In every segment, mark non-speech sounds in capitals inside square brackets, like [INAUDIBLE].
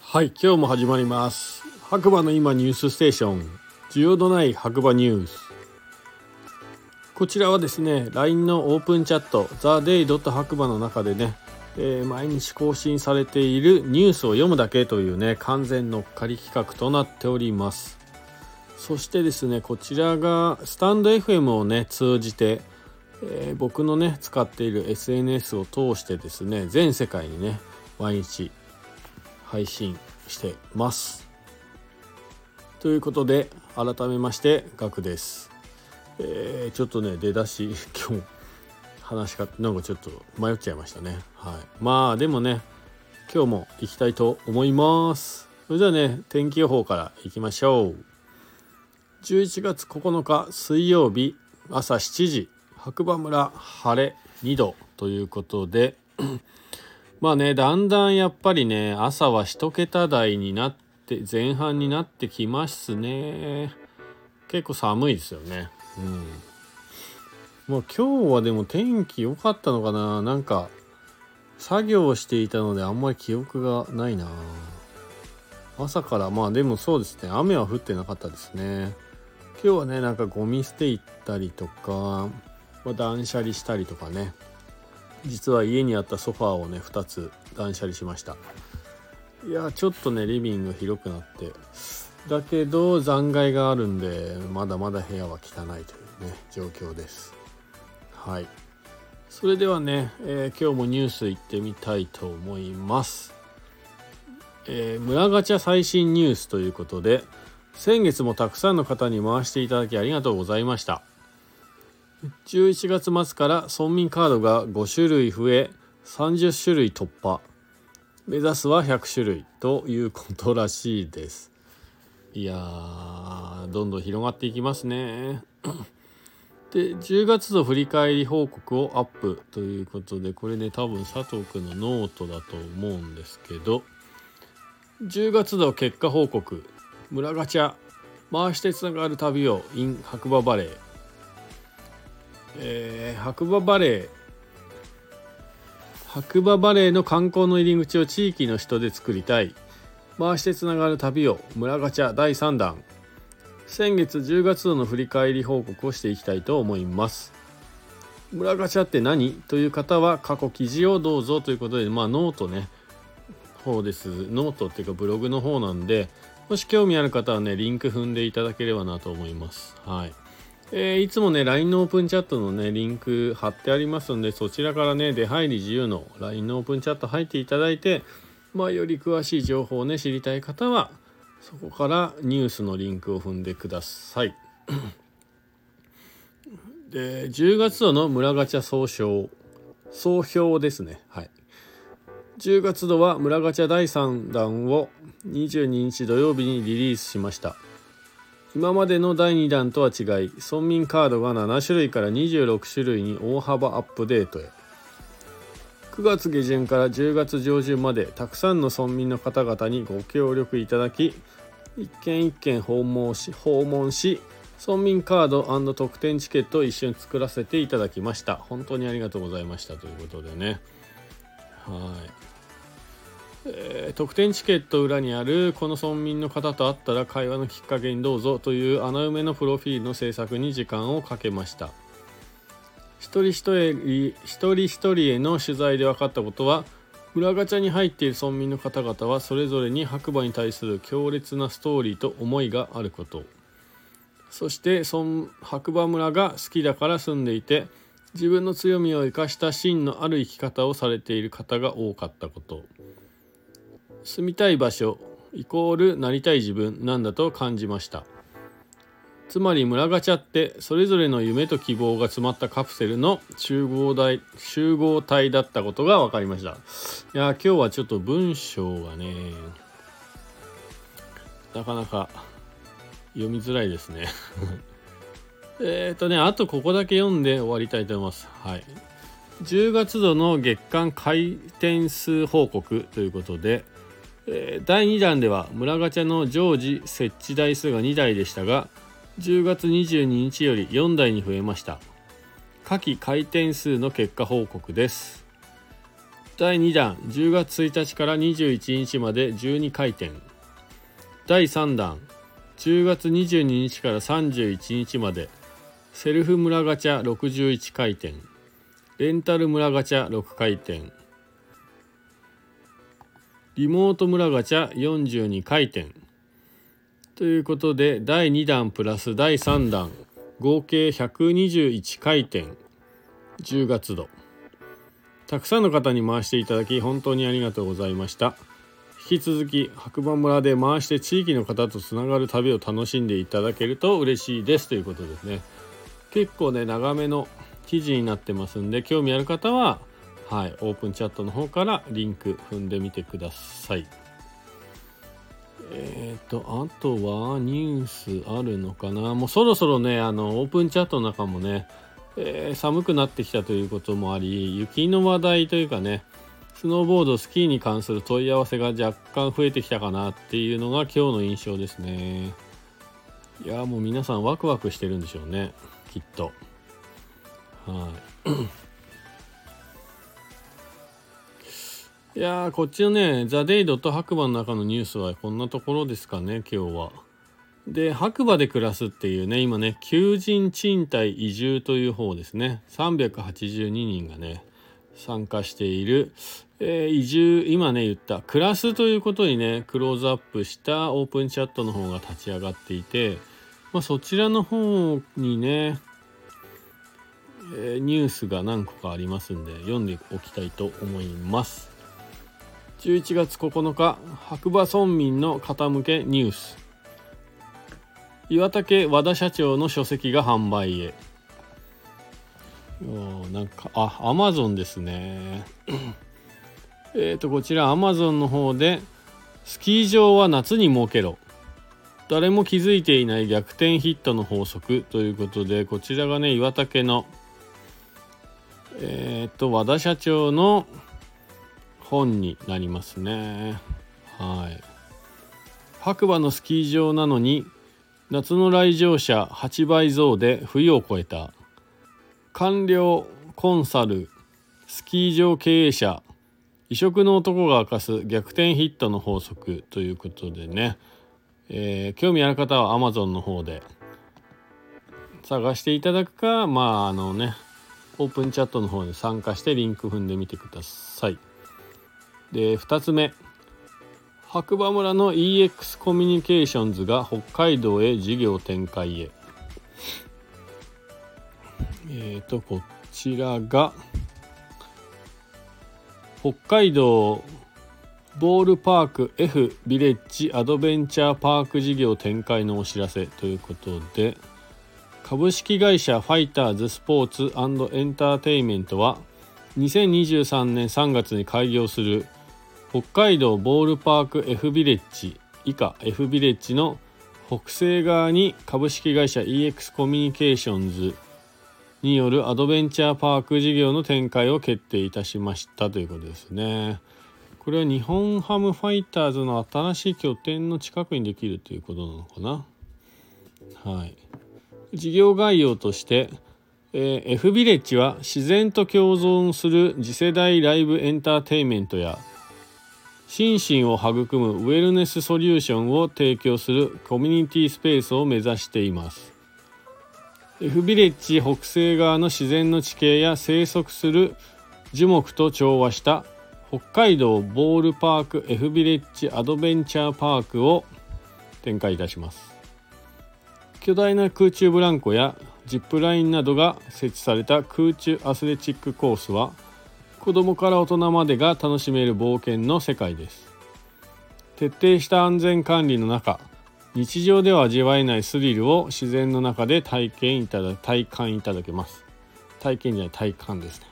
はい今日も始まります。白馬の今ニュースステーション。需要のない白馬ニュース。こちらはですね LINE のオープンチャット TheDay. 白馬の中でね、えー、毎日更新されているニュースを読むだけというね完全乗っかり企画となっております。そしてですねこちらがスタンド FM をね通じて、えー、僕のね使っている SNS を通してですね全世界にね毎日配信してます。ということで改めましてガクです。えー、ちょっとね出だし [LAUGHS] 今日話し方なんかちょっと迷っちゃいましたね。はい。まあでもね今日も行きたいと思います。それではね天気予報からいきましょう。11月9日水曜日朝7時白馬村晴れ2度ということで [CLEARS THROAT] まあね、だんだんやっぱりね、朝は1桁台になって、前半になってきますね。結構寒いですよね。うん。もう今日はでも天気良かったのかな？なんか、作業していたのであんまり記憶がないな朝からまあでもそうですね雨は降ってなかったですね今日はねなんかゴミ捨て行ったりとか、まあ、断捨離したりとかね。実は家にあったソファーをね2つ断捨離しました。いやちょっとねリビング広くなって。だけど残骸があるんでまだまだ部屋は汚いというね状況です。はい。それではね、えー、今日もニュース行ってみたいと思います。えー、村ガチャ最新ニュースということで先月もたくさんの方に回していただきありがとうございました。11月末から村民カードが5種類増え30種類突破。目指すは100種類ということらしいです。いやーどんどん広がっていきますね。[CLEARS THROAT] で10月の振り返り報告をアップということでこれね多分佐藤くんのノートだと思うんですけど10月の結果報告。村ガチャ回してつながる旅を in 白馬バレー。えー、白馬バレー。白馬バレーの観光の入り口を地域の人で作りたい。回してつながる旅を村ガチャ第3弾。先月10月度の振り返り報告をしていきたいと思います。村ガチャって何？という方は過去記事をどうぞということでまあノートね。方です。ノートっていうかブログの方なんでもし興味ある方はねリンク踏んでいただければなと思いますはいえー、いつもね、LINE のオープンチャットのね、リンク貼ってありますので、そちらからね、出入り自由の LINE のオープンチャット入っていただいて、まあ、より詳しい情報をね、知りたい方は、そこからニュースのリンクを踏んでください。で、10月度の村ガチャ総称、総評ですね。はい。10月度は村ガチャ第3弾を22日土曜日にリリースしました。今までの第2弾とは違い村民カードが7種類から26種類に大幅アップデートへ。9月下旬から10月上旬までたくさんの村民の方々にご協力いただき一軒一軒訪問し訪問し村民カード特典チケットを一緒に作らせていただきました。本当にありがとうございましたということでね。はい。えー、特典チケット裏にあるこの村民の方と会ったら会話のきっかけにどうぞという穴埋めのプロフィールの制作に時間をかけました。一人一人一人一人への取材で分かったことは裏ガチャに入っている村民の方々はそれぞれに白馬に対する強烈なストーリーと思いがあること。そして白馬村が好きだから住んでいて自分の強みを生かした芯のある生き方をされている方が多かったこと。住みたい場所イコールなりたい自分なんだと感じました。つまり村ガチャってそれぞれの夢と希望が詰まったカプセルの集合体集合体だったことが分かりました。いや今日はちょっと文章がねなかなか読みづらいですね。えっとねあとここだけ読んで終わりたいと思います。はい。10月度の月間回転数報告ということでえー、第2弾では村ガチャの常時設置台数が2台でしたが10月22日より4台に増えました。下記回転数の結果報告です。第2弾10月1日から21日まで12回転。第3弾10月22日から31日までセルフ村ガチャ61回転。レンタル村ガチャ6回転。リモート村ガチャ42回転。ということで第2弾プラス第3弾合計121回転。10月度。たくさんの方に回していただき本当にありがとうございました。引き続き白馬村で回して地域の方とつながる旅を楽しんでいただけると嬉しいです。ということですね。結構ね長めの記事になってますんで興味ある方ははいオープンチャットの方からリンク踏んでみてください。えっ、ー、とあとはニュースあるのかな。もうそろそろねあのオープンチャットの中もね、えー、寒くなってきたということもあり雪の話題というかねスノーボードスキーに関する問い合わせが若干増えてきたかなっていうのが今日の印象ですね。いやもう皆さんワクワクしてるんでしょうね。きっと。はい。いやーこっちのね、ザ・デイドと白馬の中のニュースはこんなところですかね、今日は。で、白馬で暮らすっていうね、今ね、求人賃貸移住という方ですね、382人がね、参加している、えー、移住、今ね、言った、暮らすということにね、クローズアップしたオープンチャットの方が立ち上がっていて、まあ、そちらの方にね、えー、ニュースが何個かありますんで、読んでおきたいと思います。11月9日白馬村民の傾けニュース。岩竹和田社長の書籍が販売へ。なんかあアマゾンですね。えっとこちらアマゾンの方でスキー場は夏に設けろ。誰も気づいていない逆転ヒットの法則ということでこちらがね岩竹のえっ、と和田社長の本になりますね。はい。白馬のスキー場なのに夏の来場者8倍増で冬を超えた。官僚コンサルスキー場経営者異色の男が明かす逆転ヒットの法則ということでね、えー、興味ある方は Amazon の方で探していただくかまああのねオープンチャットの方で参加してリンク踏んでみてください。で2つ目白馬村の EX コミュニケーションズが北海道へ事業展開へえっ、ー、とこちらが北海道ボールパーク F ビレッジアドベンチャーパーク事業展開のお知らせということで株式会社ファイターズスポーツエンターテインメントは2023年3月に開業する北海道ボールパーク F ビレッジ以下 F ビレッジの北西側に株式会社 EX コミュニケーションズによるアドベンチャーパーク事業の展開を決定いたしましたということですね。これは日本ハムファイターズの新しい拠点の近くにできるということなのかな。はい。事業概要として、えー、F ビレッジは自然と共存する次世代ライブエンターテインメントや心身を育むウェルネスソリューションを提供するコミュニティスペースを目指しています F ビレッジ北西側の自然の地形や生息する樹木と調和した北海道ボールパーク F ビレッジアドベンチャーパークを展開いたします。巨大な空中ブランコやジップラインなどが設置された空中アスレチックコースは子供から大人までが楽しめる冒険の世界です。徹底した安全管理の中日常では味わえないスリルを自然の中で体験いただ体感いただけます。体験じゃない体感ですね。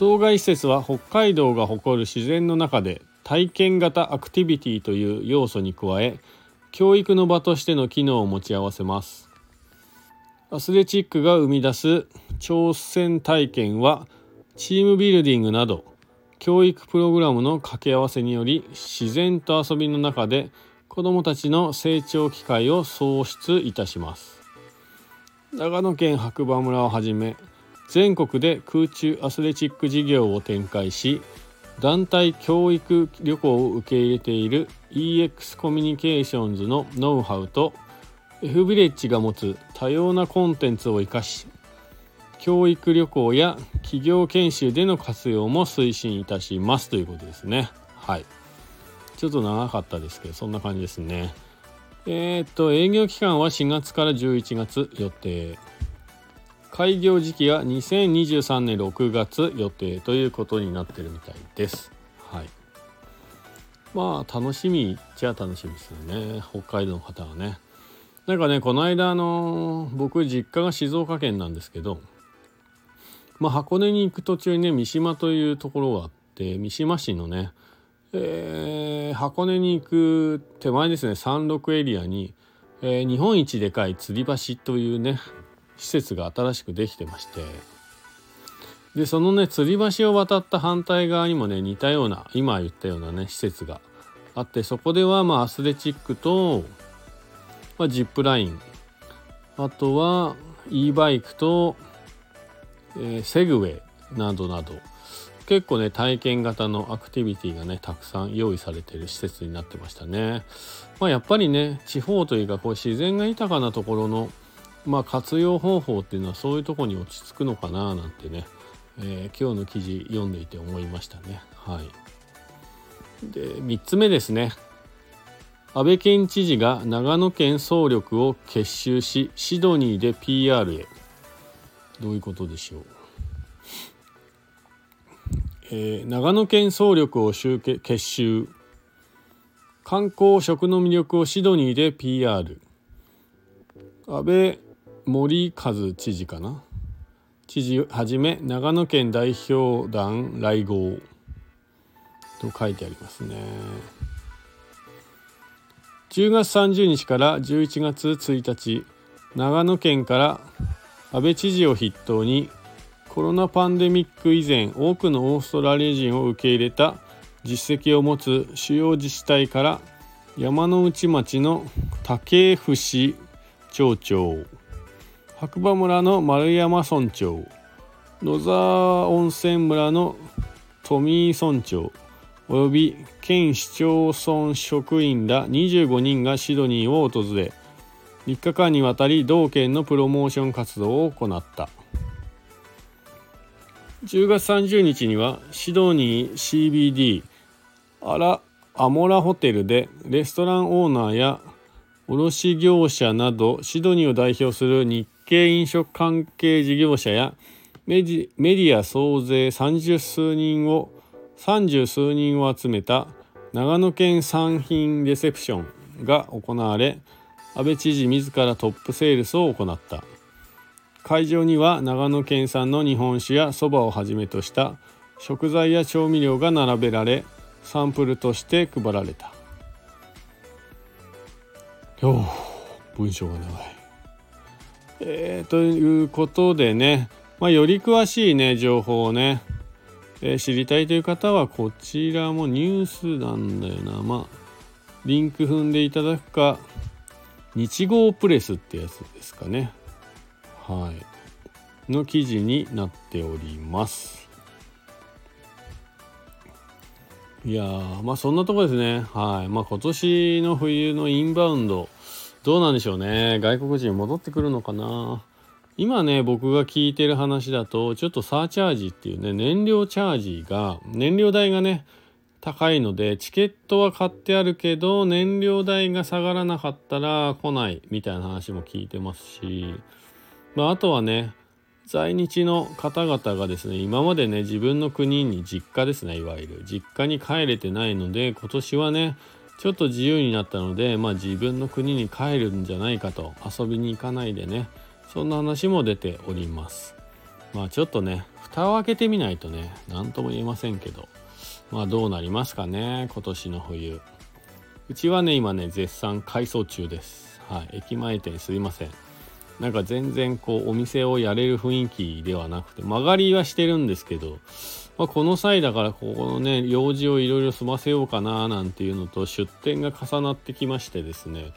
当該施設は北海道が誇る自然の中で体験型アクティビティという要素に加え教育の場としての機能を持ち合わせます。アスレチックが生み出す挑戦体験はチームビルディングなど教育プログラムの掛け合わせにより自然と遊びの中で子どもたちの成長機会を創出いたします。長野県白馬村をはじめ全国で空中アスレチック事業を展開し団体教育旅行を受け入れている EX コミュニケーションズのノウハウと F ビレッジが持つ多様なコンテンツを生かし教育旅行や企業研修での活用も推進いたしますということですね。はい。ちょっと長かったですけどそんな感じですね。えー、っと営業期間は4月から11月予定。開業時期は2023年6月予定ということになってるみたいです。はい。まあ楽しみじゃ楽しみですよね。北海道の方はね。なんかね、この間あの僕実家が静岡県なんですけど、まあ箱根に行く途中にね、三島というところがあって、三島市のね、えー、箱根に行く手前ですね、山麓エリアに、えー、日本一でかい吊り橋というね、施設が新しくできてましてでそのね吊り橋を渡った反対側にもね似たような今言ったようなね施設があってそこではまあアスレチックと、まあ、ジップラインあとは e バイクと、えー、セグウェイなどなど結構ね体験型のアクティビティがねたくさん用意されてる施設になってましたね。まあ、やっぱりね地方というかこう自然が豊かなところのまあ、活用方法っていうのはそういうとこに落ち着くのかななんてね、えー、今日の記事読んでいて思いましたね。はい、で3つ目ですね。安倍県知事が長野県総力を結集しシドニーで PR へ。どういうことでしょう、えー、長野県総力を集結集。観光食の魅力をシドニーで PR 安倍森和知事かな？知事はじめ長野県代表団来合と書いてありますね。10月30日から11月1日長野県から安倍知事を筆頭にコロナパンデミック以前多くのオーストラリア人を受け入れた実績を持つ主要自治体から山ノ内町の竹伏町長白馬村の丸山村長野沢温泉村の富井村長および県市町村職員ら25人がシドニーを訪れ3日間にわたり同県のプロモーション活動を行った。10月30日にはシドニー CBD アラアモラホテルでレストランオーナーや卸業者などシドニーを代表する日系飲食関係事業者やメディア総勢30数人を30数人を集めた長野県産品レセプションが行われ安倍知事自らトップセールスを行った。会場には長野県産の日本酒やそばをはじめとした食材や調味料が並べられサンプルとして配られた。よ文章が長い。えー、ということでね、まあ、より詳しいね情報をね、えー、知りたいという方はこちらもニュースなんだよな。まあリンク踏んでいただくか日号プレスってやつですかね。はい。の記事になっております。いやまあそんなとこですね。はい。まあ今年の冬のインバウンド。どうなんでしょうね。外国人戻ってくるのかな。今ね、僕が聞いてる話だと、ちょっとサーチャージっていうね、燃料チャージが、燃料代がね、高いので、チケットは買ってあるけど、燃料代が下がらなかったら来ないみたいな話も聞いてますし、まあ、あとはね、在日の方々がですね、今までね、自分の国に実家ですね、いわゆる。実家に帰れてないので、今年はね、ちょっと自由になったので、まあ、自分の国に帰るんじゃないかと。遊びに行かないでね。そんな話も出ております。まあちょっとね蓋を開けてみないとね何とも言えませんけど。まあどうなりますかね今年の冬。うちはね今ね絶賛改装中です。はい。駅前店すいません。なんか全然こうお店をやれる雰囲気ではなくて曲がりはしてるんですけど、まあ、この際だからここのね用事をいろいろ済ませようかななんていうのと出店が重なってきましてですね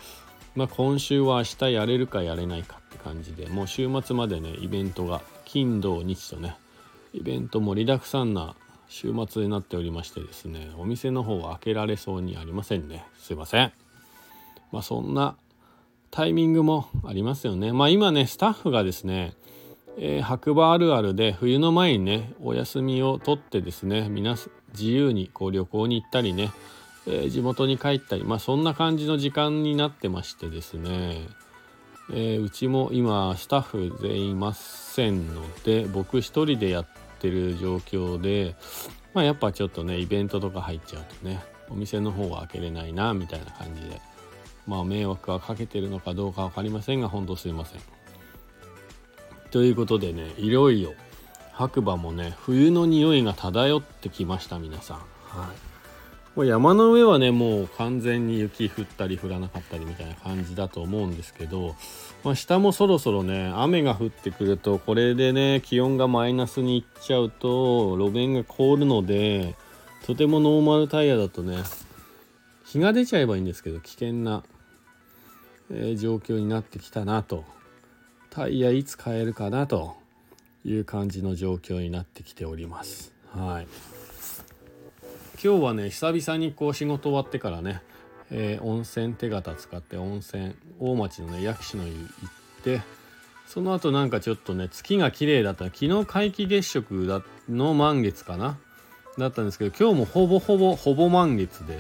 まあ、今週は明日やれるかやれないかって感じでもう週末までねイベントが金土日とねイベント盛りだくさんな週末になっておりましてですねお店の方は開けられそうにありませんね。すいません。まあそんなタイミングもありますよね。まあ今ねスタッフがですね、えー、白馬あるあるで冬の前にねお休みを取ってですね皆自由にこう旅行に行ったりね、えー、地元に帰ったりまあそんな感じの時間になってましてですねえー、うちも今スタッフ全員いませんので僕一人でやってる状況でまあやっぱちょっとねイベントとか入っちゃうとねお店の方は開けれないなみたいな感じでまあ迷惑はかけてるのかどうか分かりませんが本当すいません。ということでねいよいよ白馬もね冬の匂いが漂ってきました皆さん。はいもう山の上はねもう完全に雪降ったり降らなかったりみたいな感じだと思うんですけど、まあ、下もそろそろね雨が降ってくるとこれでね気温がマイナスにいっちゃうと路面が凍るのでとてもノーマルタイヤだとね日が出ちゃえばいいんですけど危険な、え、状況になってきたなとタイヤいつ変えるかなという感じの状況になってきております。はい今日はね久々にこう仕事終わってからね、えー、温泉手形使って温泉大町のね薬師の湯行ってその後なんかちょっとね月が綺麗だった昨日皆既月食の満月かなだったんですけど今日もほぼほぼほぼ満月で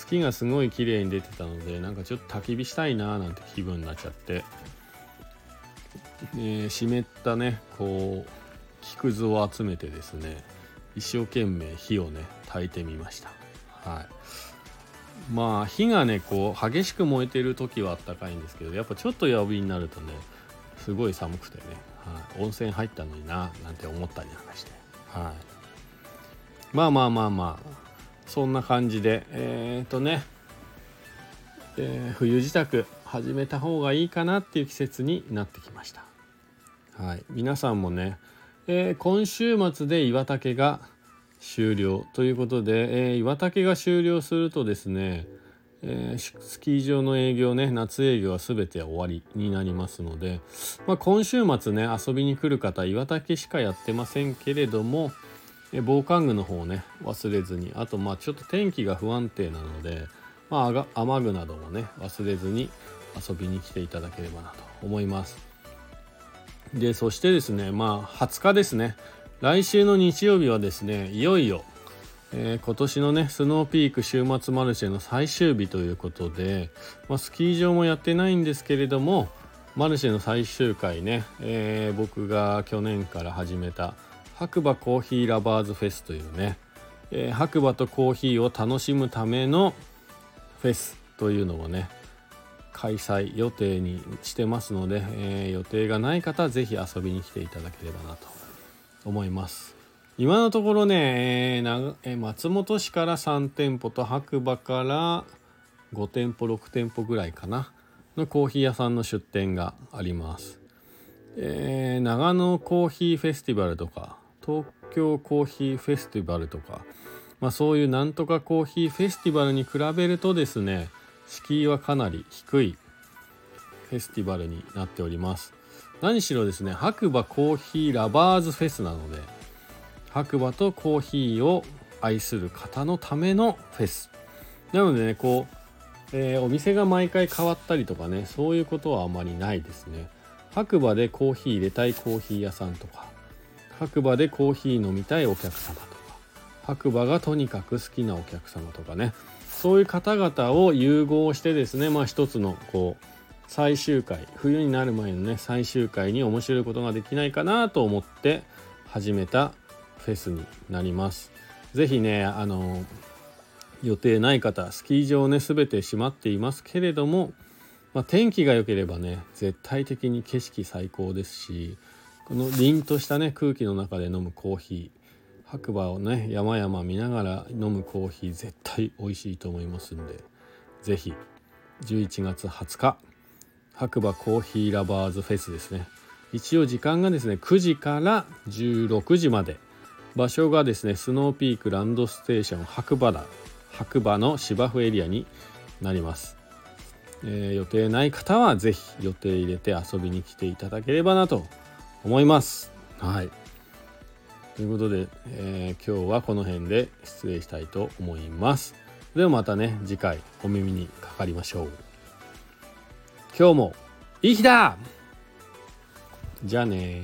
月がすごい綺麗に出てたのでなんかちょっと焚き火したいなーなんて気分になっちゃって、えー、湿ったねこう木くずを集めてですね一生懸命火をね炊いてみました。はい。まあ火がねこう激しく燃えてる時はあったかいんですけどやっぱちょっと弱火になるとねすごい寒くてね、はい、温泉入ったのにななんて思ったりなんかして。はい。まあまあまあまあそんな感じでえっ、ー、とね、えー、冬支度始めた方がいいかなっていう季節になってきました。はい。皆さんもねえー、今週末で岩竹が終了ということで、えー、岩竹が終了するとですね、えー、スキー場の営業ね夏営業は全て終わりになりますので、まあ、今週末ね遊びに来る方岩竹しかやってませんけれども、え防寒具の方をね忘れずにあとまあちょっと天気が不安定なので、まあ、雨具などもね忘れずに遊びに来ていただければなと思います。でそしてですねまあ20日ですね来週の日曜日はですねいよいよ、えー、今年のねスノーピーク週末マルシェの最終日ということで、まあ、スキー場もやってないんですけれどもマルシェの最終回ね、えー、僕が去年から始めた白馬コーヒーラバーズフェスというね、えー、白馬とコーヒーを楽しむためのフェスというのをね開催予定にしてますので、えー、予定がない方は是非遊びに来ていただければなと思います。今のところね、えーえー、松本市から3店舗と白馬から5店舗6店舗ぐらいかなのコーヒー屋さんの出店があります、えー、長野コーヒーフェスティバルとか東京コーヒーフェスティバルとか、まあ、そういうなんとかコーヒーフェスティバルに比べるとですね敷居はかなり低いフェスティバルになっております。何しろですね白馬コーヒーラバーズフェスなので白馬とコーヒーを愛する方のためのフェス。なのでねこう、えー、お店が毎回変わったりとかねそういうことはあまりないですね。白馬でコーヒー入れたいコーヒー屋さんとか白馬でコーヒー飲みたいお客様とか白馬がとにかく好きなお客様とかねそういう方々を融合してですねまあ一つのこう最終回冬になる前のね最終回に面白いことができないかなと思って始めたフェスになります。是非ねあの予定ない方スキー場ね全て閉まっていますけれども、まあ、天気が良ければね絶対的に景色最高ですしこの凛としたね空気の中で飲むコーヒー。白馬をね山々見ながら飲むコーヒー絶対美味しいと思いますんで是非11月20日白馬コーヒーラバーズフェスですね。一応時間がですね9時から16時まで。場所がですねスノーピークランドステーション白馬だ。白馬の芝生エリアになります、えー、予定ない方は是非予定入れて遊びに来ていただければなと思います。はい。ということで、えー、今日はこの辺で失礼したいと思います。ではまたね次回お耳にかかりましょう。今日もいい日だ！じゃあね